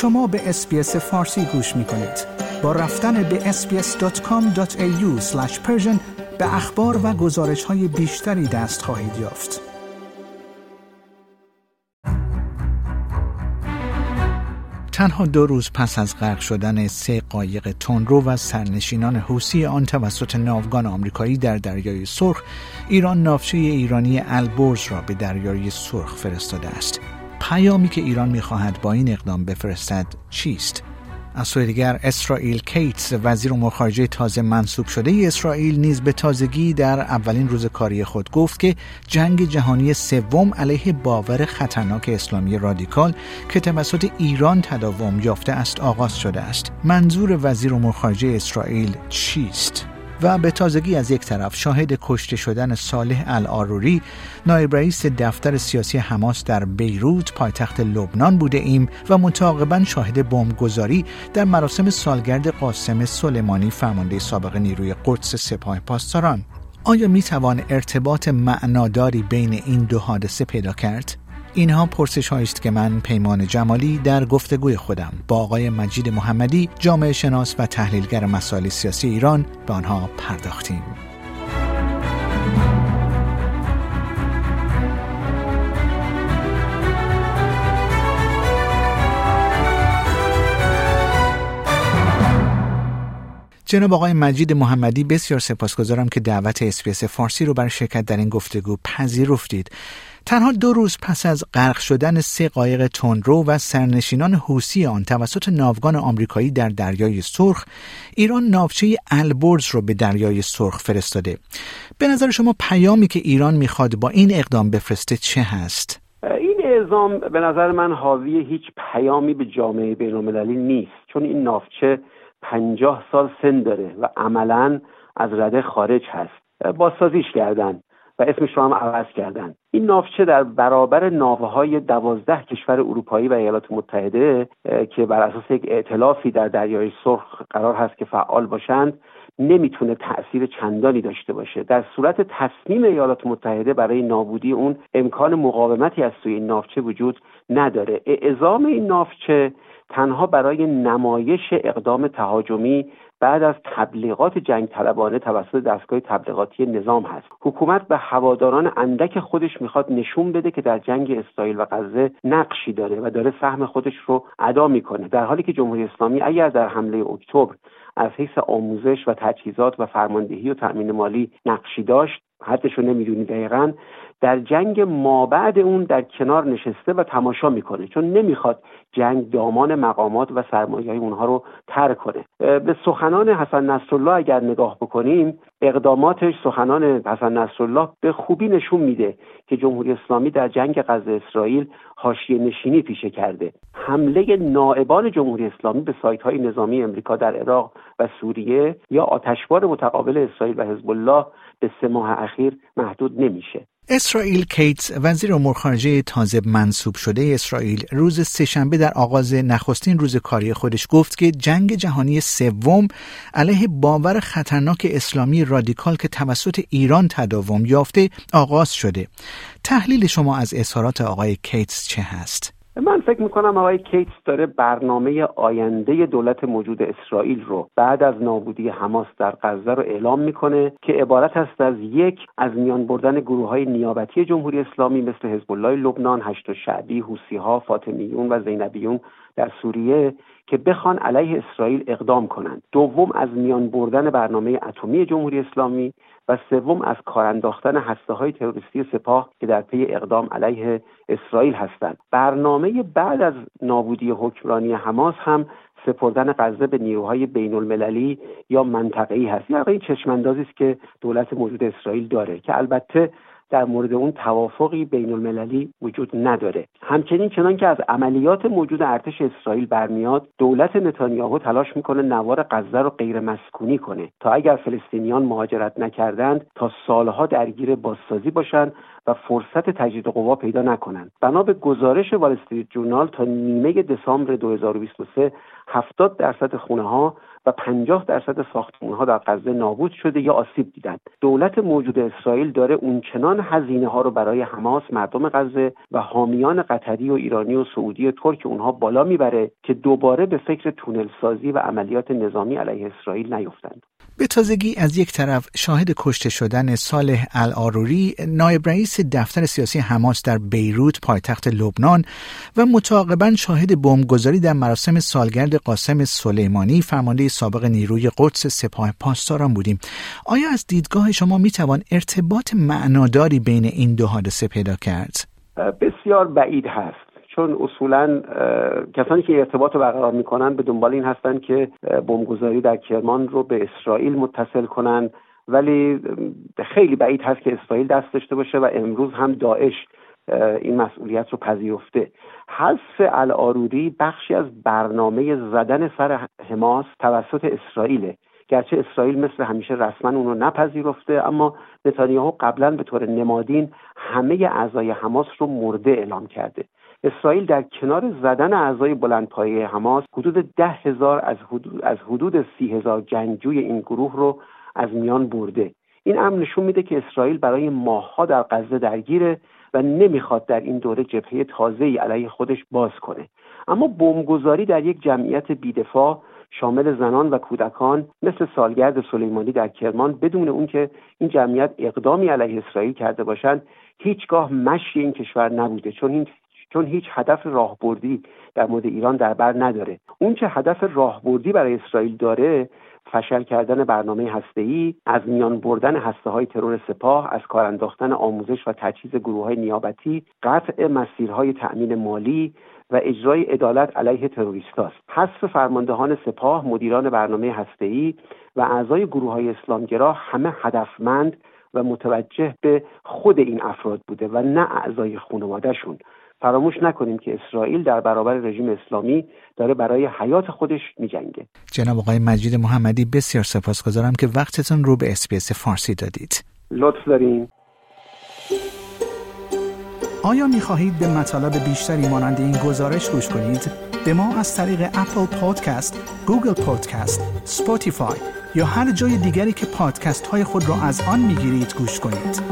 شما به اسپیس فارسی گوش می کنید. با رفتن به sbs.com.au به اخبار و گزارش های بیشتری دست خواهید یافت. تنها دو روز پس از غرق شدن سه قایق تندرو و سرنشینان حوسی آن توسط ناوگان آمریکایی در دریای سرخ ایران نافچه ایرانی البرز را به دریای سرخ فرستاده است پیامی که ایران می‌خواهد با این اقدام بفرستد چیست؟ از سوی دیگر اسرائیل کیتس وزیر امور خارجه تازه منصوب شده. ای اسرائیل نیز به تازگی در اولین روز کاری خود گفت که جنگ جهانی سوم علیه باور خطرناک اسلامی رادیکال که توسط ایران تداوم یافته است آغاز شده است. منظور وزیر امور خارجه اسرائیل چیست؟ و به تازگی از یک طرف شاهد کشته شدن صالح العاروری نایب رئیس دفتر سیاسی حماس در بیروت پایتخت لبنان بوده ایم و متعاقبا شاهد بمبگذاری در مراسم سالگرد قاسم سلیمانی فرمانده سابق نیروی قدس سپاه پاسداران آیا می توان ارتباط معناداری بین این دو حادثه پیدا کرد؟ اینها پرسش است که من پیمان جمالی در گفتگوی خودم با آقای مجید محمدی جامعه شناس و تحلیلگر مسائل سیاسی ایران به آنها پرداختیم. جناب آقای مجید محمدی بسیار سپاسگزارم که دعوت اسپیس فارسی رو برای شرکت در این گفتگو پذیرفتید. تنها دو روز پس از غرق شدن سه قایق تندرو و سرنشینان حوسی آن توسط ناوگان آمریکایی در دریای سرخ ایران ناوچه البرز رو به دریای سرخ فرستاده. به نظر شما پیامی که ایران می‌خواد با این اقدام بفرسته چه هست؟ این اعزام به نظر من حاوی هیچ پیامی به جامعه بینالمللی نیست چون این ناوچه پنجاه سال سن داره و عملا از رده خارج هست. بازسازیش کردن. و اسمش رو هم عوض کردن. این ناوچه در برابر ناوه های دوازده کشور اروپایی و ایالات متحده که بر اساس یک ائتلافی در دریای سرخ قرار هست که فعال باشند نمی‌تونه تاثیر چندانی داشته باشه. در صورت تصمیم ایالات متحده برای نابودی اون امکان مقاومتی از سوی این ناوچه وجود نداره. اعزام این ناوچه تنها برای نمایش اقدام تهاجمی بعد از تبلیغات جنگ طلبانه توسط دستگاه تبلیغاتی نظام هست. حکومت به هواداران اندک خودش می‌خواد نشون بده که در جنگ اسرائیل و غزه نقشی داره و داره سهم خودش رو ادا می‌کنه. در حالی که جمهوری اسلامی اگر در حمله اکتبر از حیث آموزش و تجهیزات و فرماندهی و تأمین مالی نقشی داشت حدش رو نمی‌دونی دقیقا در جنگ مابعد اون در کنار نشسته و تماشا می‌کنه چون نمی‌خواد جنگ دامان مقامات و سرمایه اونها رو تر کنه. به سخنان حسن نصرالله اگر نگاه بکنیم اقداماتش سخنان حسن نصرالله به خوبی نشون میده که جمهوری اسلامی در جنگ غزه اسرائیل حاشیه نشینی پیشه کرده. حمله نائبان جمهوری اسلامی به سایت های نظامی امریکا در عراق و سوریه یا آتشبار متقابل اسرائیل و حزب الله به سه ماه اخیر محدود نمیشه. اسرائیل کاتس وزیر امور خارجه تازه منصوب شده اسرائیل روز سه‌شنبه در آغاز نخستین روز کاری خودش گفت که جنگ جهانی سوم علیه باور خطرناک اسلامی رادیکال که توسط ایران تداوم یافته آغاز شده. تحلیل شما از اظهارات آقای کاتس چه هست؟ من فکر می‌کنم آقای کاتس داره برنامه آینده دولت موجود اسرائیل رو بعد از نابودی حماس در غزه رو اعلام می‌کنه که عبارت است از یک از میان بردن گروه های نیابتی جمهوری اسلامی مثل حزب الله لبنان، حشد شعبی، حوثی ها، فاطمیون و زینبیون در سوریه که بخوان علیه اسرائیل اقدام کنند. دوم از میان بردن برنامه اتمی جمهوری اسلامی و سوم از کار انداختن هسته های تروریستی سپاه که در پی اقدام علیه اسرائیل هستند. برنامه بعد از نابودی حکمرانی حماس هم سپردن غزه به نیروهای بین المللی یا منطقه‌ای هست. یا این چشماندازی است که دولت موجود اسرائیل داره که البته در مورد اون توافقی بین المللی وجود نداره. همچنین چنان که از عملیات موجود ارتش اسرائیل برمیاد دولت نتانیاهو تلاش می‌کنه نوار غزه رو غیر مسکونی کنه تا اگر فلسطینیان مهاجرت نکردند تا سالها درگیر بازسازی باشند و فرصت تجدید قوا پیدا نکنند بنا به گزارش وال استریت جورنال تا نیمه دسامبر 2023 70 درصد خونه ها و 50 درصد ساختمان ها در غزه نابود شده یا آسیب دیدند. دولت موجود اسرائیل داره اونچنان هزینه ها رو برای حماس مردم غزه و حامیان قطری و ایرانی و سعودی و ترک اونها بالا می‌بره که دوباره به فکر تونل سازی و عملیات نظامی علیه اسرائیل نیفتند. به تازگی از یک طرف شاهد کشته شدن صالح العاروری نایب رئیس دفتر سیاسی حماس در بیروت پایتخت لبنان و متعاقبا شاهد بمبگذاری در مراسم سالگرد قاسم سلیمانی فرمانده سابق نیروی قدس سپاه پاسداران بودیم. آیا از دیدگاه شما می‌توان ارتباط معناداری بین این دو حادثه پیدا کرد؟ بسیار بعید هست. چون اصولا کسانی که ارتباط رو برقرار می‌کنن به دنبال این هستند که بمبگذاری در کرمان رو به اسرائیل متصل کنند ولی خیلی بعید هست که اسرائیل دست داشته باشه و امروز هم داعش این مسئولیت رو پذیرفته. حذف الارودی بخشی از برنامه زدن سر حماس توسط اسرائیله. گرچه اسرائیل مثل همیشه رسما اون رو نپذیرفته اما نتانیاهو قبلا به طور نمادین همه اعضای حماس رو مرده اعلام کرده. اسرائیل در کنار زدن اعضای بلندپایه حماس حدود ده هزار از حدود, از حدود سی هزار جنگجوی این گروه رو از میان برده. این امر نشون میده که اسرائیل برای ماهها در غزه درگیره و نمی‌خواد در این دوره جبهه تازه ای علیه خودش باز کنه. اما بمبگذاری در یک جمعیت بیدفاع شامل زنان و کودکان مثل سالگرد سلیمانی در کرمان بدون اون که این جمعیت اقدامی علیه اسرائیل کرده باشند هیچگاه مشی این کشور نبوده. چون این چون هیچ هدف راهبردی در مورد ایران در بر نداره. اون چه هدف راهبردی برای اسرائیل داره فشل کردن برنامه هسته‌ای از میان بردن هسته های ترور سپاه از کار انداختن آموزش و تجهیز گروه های نیابتی قطع مسیرهای تأمین مالی و اجرای عدالت علیه تروریست است. حذف فرماندهان سپاه مدیران برنامه هسته‌ای و اعضای گروه های اسلامگرا همه هدفمند و متوجه به خود این افراد بوده و نه اعضای خانوادهشون. فراموش نکنیم که اسرائیل در برابر رژیم اسلامی داره برای حیات خودش میجنگه جناب آقای مجید محمدی بسیار سپاسگزارم که وقتتون رو به اسپیس فارسی دادید لطف دارین آیا می خواهید به مطالب بیشتری مانند این گزارش گوش کنید؟ به ما از طریق Apple Podcast، Google Podcast، Spotify یا هر جای دیگری که پادکست های خود را از آن می گیرید گوش کنید؟